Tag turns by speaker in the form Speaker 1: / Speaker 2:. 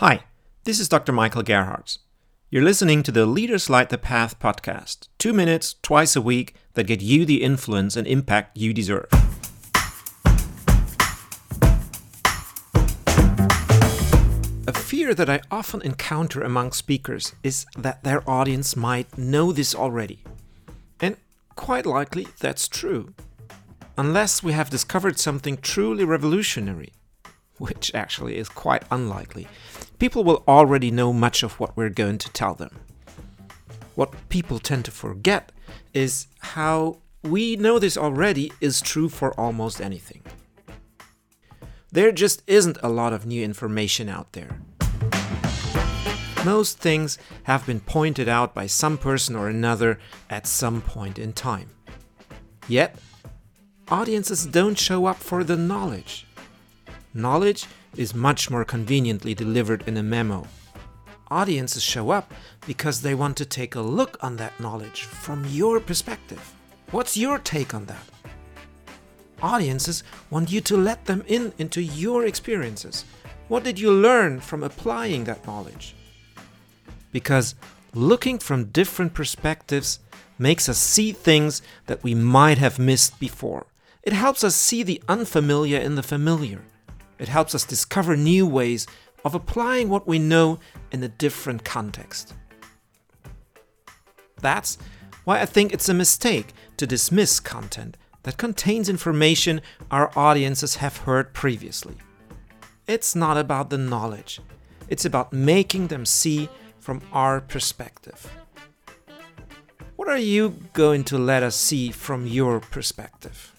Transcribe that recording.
Speaker 1: Hi, this is Dr. Michael Gerhardt. You're listening to the Leaders Light the Path podcast, two minutes twice a week that get you the influence and impact you deserve. A fear that I often encounter among speakers is that their audience might know this already. And quite likely that's true. Unless we have discovered something truly revolutionary which actually is quite unlikely, people will already know much of what we're going to tell them. What people tend to forget is how we know this already is true for almost anything. There just isn't a lot of new information out there. Most things have been pointed out by some person or another at some point in time. Yet, audiences don't show up for the knowledge. Knowledge is much more conveniently delivered in a memo. Audiences show up because they want to take a look on that knowledge from your perspective. What's your take on that? Audiences want you to let them in into your experiences. What did you learn from applying that knowledge? Because looking from different perspectives makes us see things that we might have missed before. It helps us see the unfamiliar in the familiar it helps us discover new ways of applying what we know in a different context. That's why I think it's a mistake to dismiss content that contains information our audiences have heard previously. It's not about the knowledge, it's about making them see from our perspective. What are you going to let us see from your perspective?